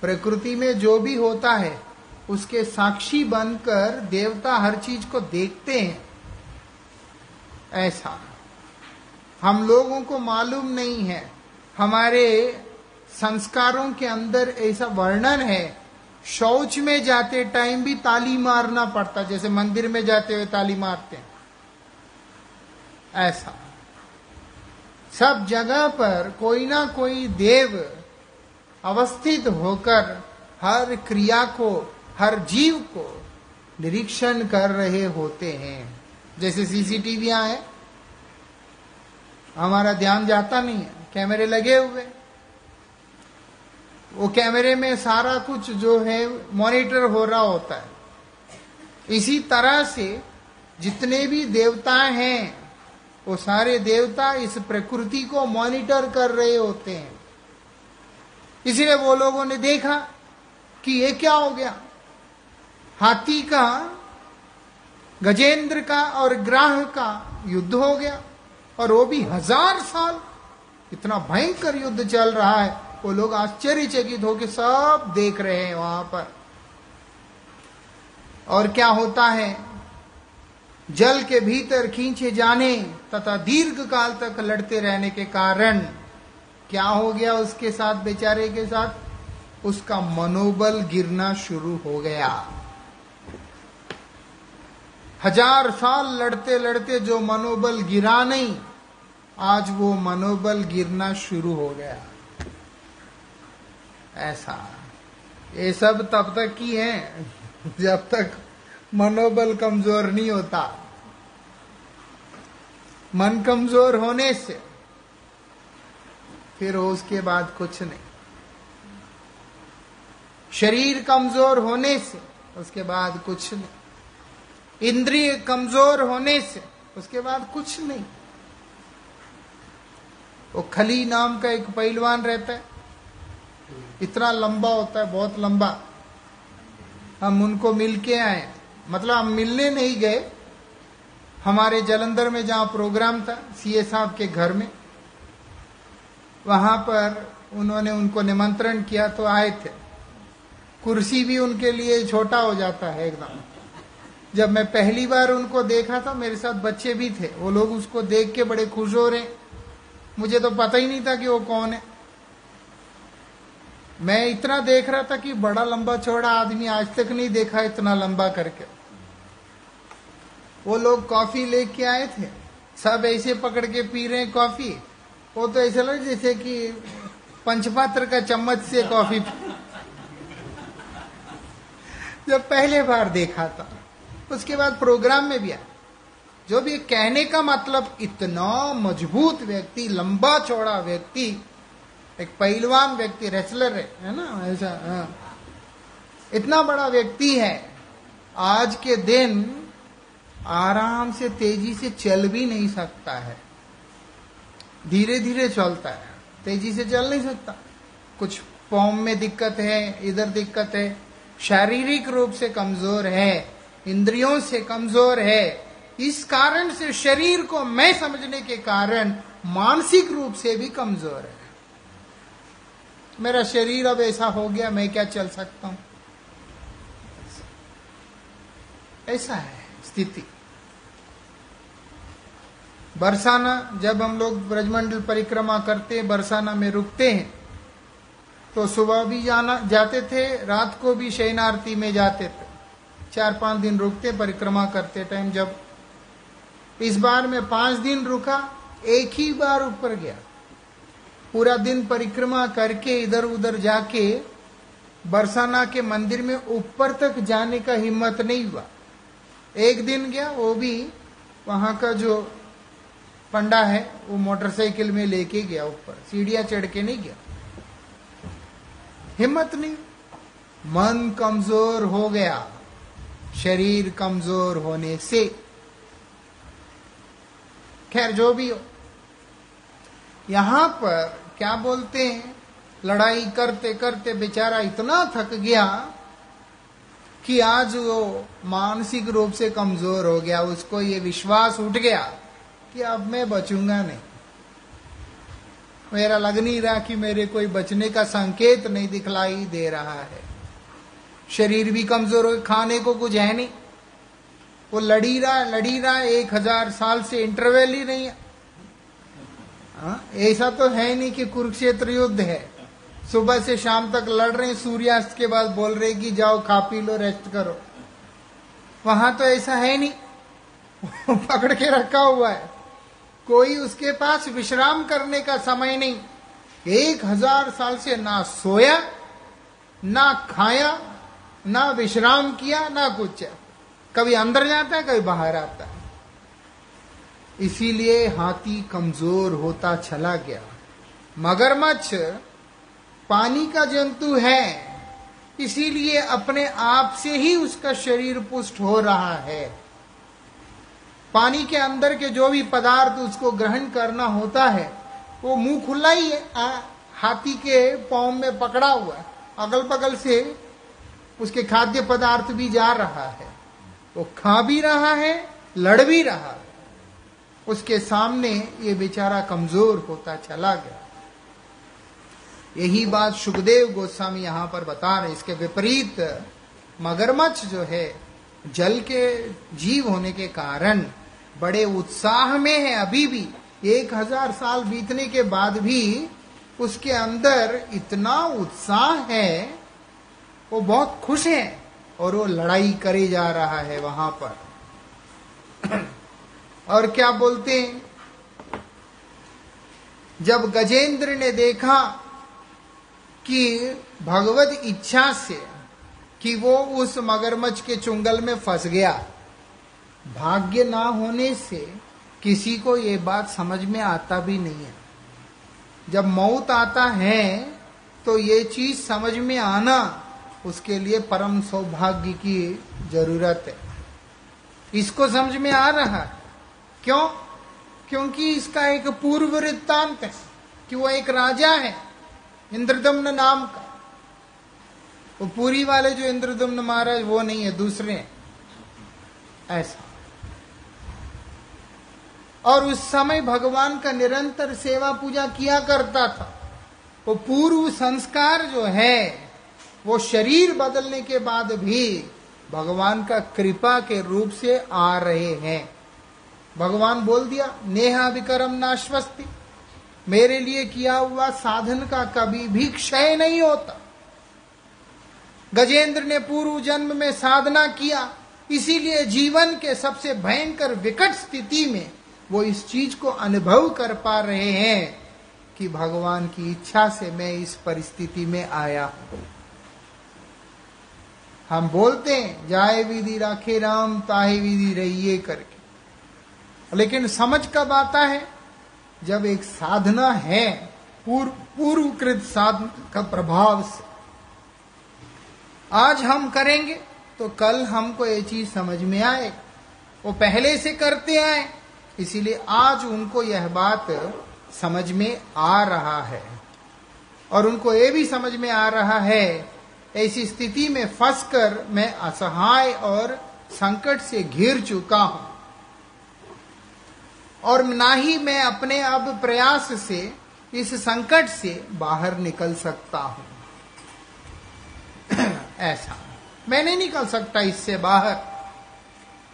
प्रकृति में जो भी होता है, उसके साक्षी बनकर देवता हर चीज़ को देखते हैं। ऐसा। हम लोगों को मालूम नहीं है। हमारे संस्कारों के अंदर ऐसा वर्णन है, शौच में जाते टाइम भी ताली मारना पड़ता, जैसे मंदिर में जाते हुए ताली मारते हैं। ऐसा। सब जगह पर कोई ना कोई देव अवस्थित होकर हर क्रिया को, हर जीव को निरीक्षण कर रहे होते हैं। जैसे सीसीटीवी है हमारा ध्यान जाता नहीं है, कैमरे लगे हुए। वो कैमरे में सारा कुछ जो है, मॉनिटर हो रहा होता है। इसी तरह से जितने भी देवता हैं, वो सारे देवता इस प्रकृति को मॉनिटर कर रहे होते हैं। इसलिए वो लोगों ने देखा कि ये क्या हो गया। हाथी का, गजेंद्र का और ग्राह का युद्ध हो गया और वो भी हज़ार साल इतना भयंकर युद्ध चल रहा है। वो लोग आश्चर्यचकित होकर सब देख रहे हैं वहाँ पर। और क्या होता है? जल के भीतर खींचे जाने तथा दीर्घ काल तक लड़ते रहने के कारण क्या हो गया उसके साथ, बेचारे के साथ? उसका मनोबल गिरना शुरू हो गया। हज़ार साल लड़ते लड़ते जो मनोबल गिरा नहीं, आज वो मनोबल गिरना शुरू हो गया। ऐसा। ये सब तब तक की है, जब तक मनोबल कमज़ोर नहीं होता। मन कमज़ोर होने से फिर उसके बाद कुछ नहीं। शरीर कमज़ोर होने से उसके बाद कुछ नहीं। इंद्रिय कमज़ोर होने से उसके बाद कुछ नहीं। वो खली नाम का एक पहलवान रहता है। इतना लंबा होता है, बहुत लंबा। हम उनको मिल के आए। मतलब हम मिलने नहीं गए। हमारे जलंधर में जहाँ प्रोग्राम था, सीए साहब के घर में। वहाँ पर उन्होंने उनको निमंत्रण किया तो आए थे। कुर्सी भी उनके लिए छोटा हो जाता है एकदम। जब मैं पहली बार उनको देखा था, मेरे साथ बच्चे भी थे। वो लोग उसको देख के बड़े खुश हो रहे। मुझे तो पता ही नहीं था कि वो कौन है। मैं इतना देख रहा था कि बड़ा लंबा चौड़ा आदमी आज तक नहीं देखा इतना लंबा करके। वो लोग कॉफ़ी लेके आए थे। सब ऐसे पकड़ के पी रहे कॉफ़ी। वो तो ऐसा लग जैसे कि पंचपात्र का चम्मच से कॉफ़ी जब पहले बार देखा था, उसके बाद प्रोग्राम में भी आया। जो भी कहने का मतलब इतना मज़बूत व्यक्ति, लंबा चौड़ा व्यक्ति, एक पहलवान व्यक्ति रेसलर है है ना, ऐसा हाँ। इतना बड़ा व्यक्ति है, आज के दिन आराम से, तेज़ी से चल भी नहीं सकता है। धीरे धीरे चलता है। तेज़ी से चल नहीं सकता। कुछ फॉर्म में दिक्कत है, इधर दिक्कत है। शारीरिक रूप से कमज़ोर है, इंद्रियों से कमज़ोर है। इस कारण से शरीर को मैं समझने के कारण मानसिक रूप से भी कमज़ोर है। मेरा शरीर अब ऐसा हो गया, मैं क्या चल सकता हूँ? ऐसा है स्थिति। बरसाना, जब हम लोग ब्रजमंडल परिक्रमा करते बरसाना में रुकते हैं तो सुबह भी जाना, जाते थे, रात को भी शयन आरती में जाते थे। चार पाँच दिन रुकते, परिक्रमा करते टाइम जब इस बार में पाँच दिन रुका, एक ही बार ऊपर गया। पूरा दिन परिक्रमा करके इधर उधर जाके बरसाना के मंदिर में ऊपर तक जाने का हिम्मत नहीं हुआ। एक दिन गया, वो भी वहाँ का जो पंडा है, वो मोटरसाइकिल में लेके गया ऊपर। सीढ़ियाँ चढ़ के नहीं गया। हिम्मत नहीं। मन कमज़ोर हो गया। शरीर कमज़ोर होने से। खैर, जो भी हो। यहाँ पर क्या बोलते हैं? लड़ाई करते करते बेचारा इतना थक गया कि आज वो मानसिक रूप से कमज़ोर हो गया। उसको ये विश्वास उठ गया। कि अब मैं बचूँगा नहीं। मेरा लग नहीं रहा कि मेरे कोई बचने का संकेत नहीं दिखलाई दे रहा है। शरीर भी कमज़ोर हो खाने को कुछ है नहीं। वो लड़ी रहा लड़ी रहा एक हज़ार साल से इंटरवेल ही नहीं है। हाँ, ऐसा तो है नहीं कि कुरुक्षेत्र युद्ध है। सुबह से शाम तक लड़ रहे सूर्यास्त के बाद बोल रहे कि जाओ खा पी लो रेस्ट करो। वहाँ तो ऐसा है नहीं। पकड़ के रखा हुआ है। कोई उसके पास विश्राम करने का समय नहीं। एक हज़ार साल से ना सोया, ना खाया, ना विश्राम किया, ना कुछ। कभी अंदर जाता है, कभी बाहर आता है। इसीलिए हाथी कमज़ोर होता चला गया। मगरमच्छ पानी का जंतु है, इसीलिए अपने आप से ही उसका शरीर पुष्ट हो रहा है। पानी के अंदर के जो भी पदार्थ उसको ग्रहण करना होता है वो मुँह खुला ही है आ, हाथी के पाँव में पकड़ा हुआ है। अगल बगल से उसके खाद्य पदार्थ भी जा रहा है। वो खा भी रहा है लड़ भी रहा है। उसके सामने ये बेचारा कमज़ोर होता चला गया। यही बात सुखदेव गोस्वामी यहाँ पर बता रहे इसके विपरीत मगरमच्छ जो है जल के जीव होने के कारण बड़े उत्साह में है अभी भी। एक हज़ार साल बीतने के बाद भी उसके अंदर इतना उत्साह है, वो बहुत खुश है और वो लड़ाई करे जा रहा है वहाँ पर। और क्या बोलते हैं? जब गजेंद्र ने देखा कि भगवत इच्छा से कि वो उस मगरमच्छ के चुंगल में फंस गया भाग्य ना होने से किसी को ये बात समझ में आता भी नहीं है। जब मौत आता है तो ये चीज़ समझ में आना उसके लिए परम सौभाग्य की ज़रूरत है। इसको समझ में आ रहा है। क्यों? क्योंकि इसका एक पूर्व वृत्तांत है कि वो एक राजा है, इंद्रदम्न नाम का। वो पूरी वाले जो इंद्रदम्न महाराज, वो नहीं है, दूसरे हैं। ऐसा। और उस समय भगवान का निरंतर सेवा पूजा किया करता था। वो पूर्व संस्कार जो है, वो शरीर बदलने के बाद भी भगवान का कृपा के रूप से आ रहे हैं। भगवान बोल दिया, नेहा विक्रम नाश्वस्ति। मेरे लिए किया हुआ साधन का कभी भी क्षय नहीं होता। गजेंद्र ने पूर्व जन्म में साधना किया, इसीलिए जीवन के सबसे भयंकर विकट स्थिति में वो इस चीज़ को अनुभव कर पा रहे हैं कि भगवान की इच्छा से मैं इस परिस्थिति में आया हूँ। हम बोलते हैं, जाए विधि राखे राम, ताहे विधि रहिए करके। लेकिन समझ कब आता है? जब एक साधना है पूर्व पूर्वकृत साधन का प्रभाव से। आज हम करेंगे तो कल हमको ये चीज़ समझ में आए। वो पहले से करते आए। इसीलिए आज उनको यह बात समझ में आ रहा है। और उनको ये भी समझ में आ रहा है, ऐसी स्थिति में फंसकर मैं असहाय और संकट से घिर चुका हूँ। और ना ही मैं अपने अब प्रयास से, इस संकट से बाहर निकल सकता हूँ। ऐसा। मैं नहीं निकल सकता इससे बाहर।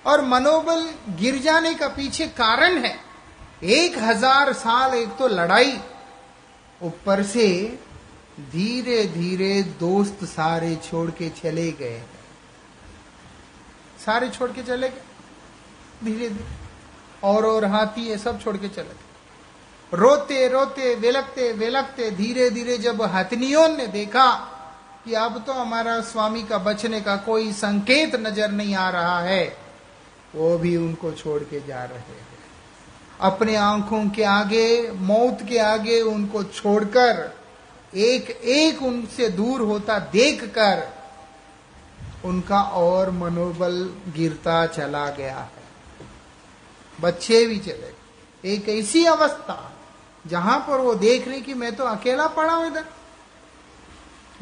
और मनोबल गिर जाने का पीछे कारण है। एक हज़ार साल एक तो लड़ाई। ऊपर से धीरे धीरे दोस्त सारे छोड़ के चले गए। सारे छोड़ के चले गए। धीरे धीरे और और हाथी ये सब छोड़ के चले गए। रोते रोते, विलकते विलकते धीरे धीरे जब हथनियों ने देखा कि अब तो हमारा स्वामी का बचने का कोई संकेत नज़र नहीं आ रहा है। वो भी उनको छोड़ के जा रहे हैं। अपने आँखों के आगे, मौत के आगे उनको छोड़कर एक एक उनसे दूर होता देखकर, उनका और मनोबल गिरता चला गया है। बच्चे भी चले। एक ऐसी अवस्था, जहाँ पर वो देख रहे कि मैं तो अकेला पड़ा हूँ इधर।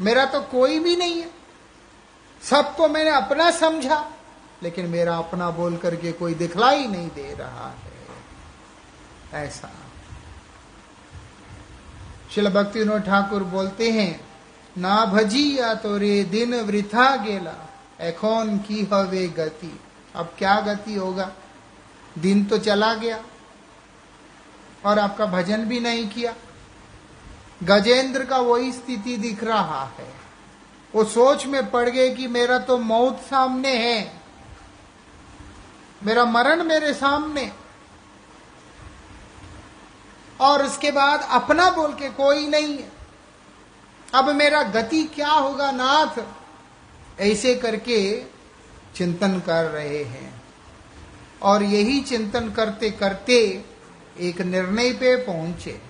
मेरा तो कोई भी नहीं है। सबको मैंने अपना समझा। लेकिन मेरा अपना बोल करके कोई दिखलाई नहीं दे रहा है। ऐसा। शिल भक्ति ठाकुर बोलते हैं, ना भजी या तो रे दिन वृथा गेला एखोन की हवे गति? अब क्या गति होगा? दिन तो चला गया, और आपका भजन भी नहीं किया। गजेंद्र का वही स्थिति दिख रहा है। वो सोच में पड़ गए कि मेरा तो मौत सामने है। मेरा मरण मेरे सामने। और उसके बाद अपना बोल के कोई नहीं है। अब मेरा गति क्या होगा नाथ? ऐसे करके चिंतन कर रहे हैं। और यही चिंतन करते करते एक निर्णय पे पहुँचे।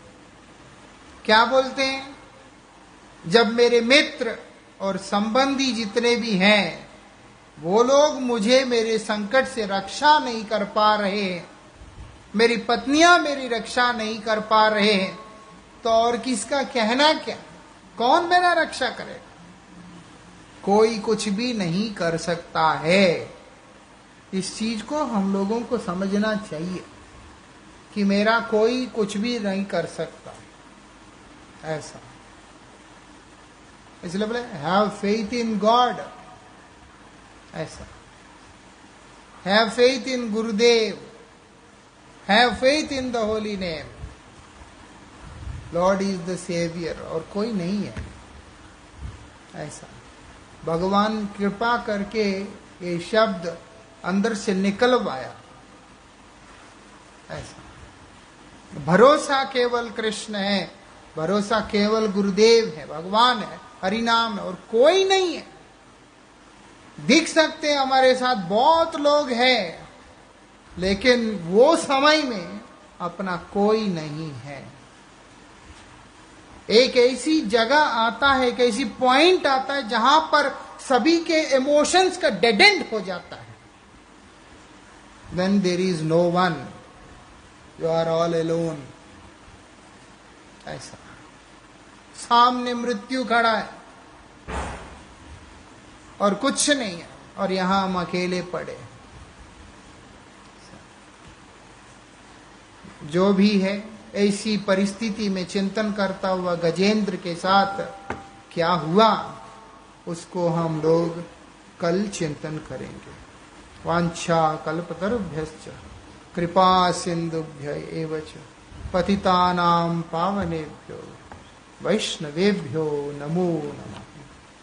क्या बोलते हैं? जब मेरे मित्र और संबंधी जितने भी हैं वो लोग मुझे मेरे संकट से रक्षा नहीं कर पा रहे हैं। मेरी पत्नियाँ मेरी रक्षा नहीं कर पा रहे हैं। तो और किसका कहना क्या? कौन मेरा रक्षा करेगा? कोई कुछ भी नहीं कर सकता है। इस चीज़ को हम लोगों को समझना चाहिए कि मेरा कोई कुछ भी नहीं कर सकता। ऐसा। इसलिए बोले हैव फेथ इन गॉड ऐसा। Have faith in Gurudev have faith in the holy name Lord is the saviour और कोई नहीं है। ऐसा। भगवान कृपा करके ये शब्द अंदर से निकल निकलवाया ऐसा। भरोसा केवल कृष्ण है। भरोसा केवल गुरुदेव है। भगवान है। हरिनाम है और कोई नहीं है। दिख सकते हैं, हमारे साथ बहुत लोग हैं, लेकिन वो समय में अपना कोई नहीं है। एक ऐसी जगह आता है, एक ऐसी पॉइंट आता है, जहाँ पर सभी के इमोशंस का डेडेंड हो जाता है। Then there is no one you are all alone ऐसा। सामने मृत्यु खड़ा है। और कुछ नहीं है। और यहाँ हम अकेले पड़े। जो भी है, ऐसी परिस्थिति में चिंतन करता हुआ गजेंद्र के साथ क्या हुआ, उसको हम लोग कल चिंतन करेंगे। वांछा कल्पतरुभ्य कृपा सिंधुभ्य एवच, पतितानां पावनेभ्यो, वैष्णवेभ्यो नमो नमः।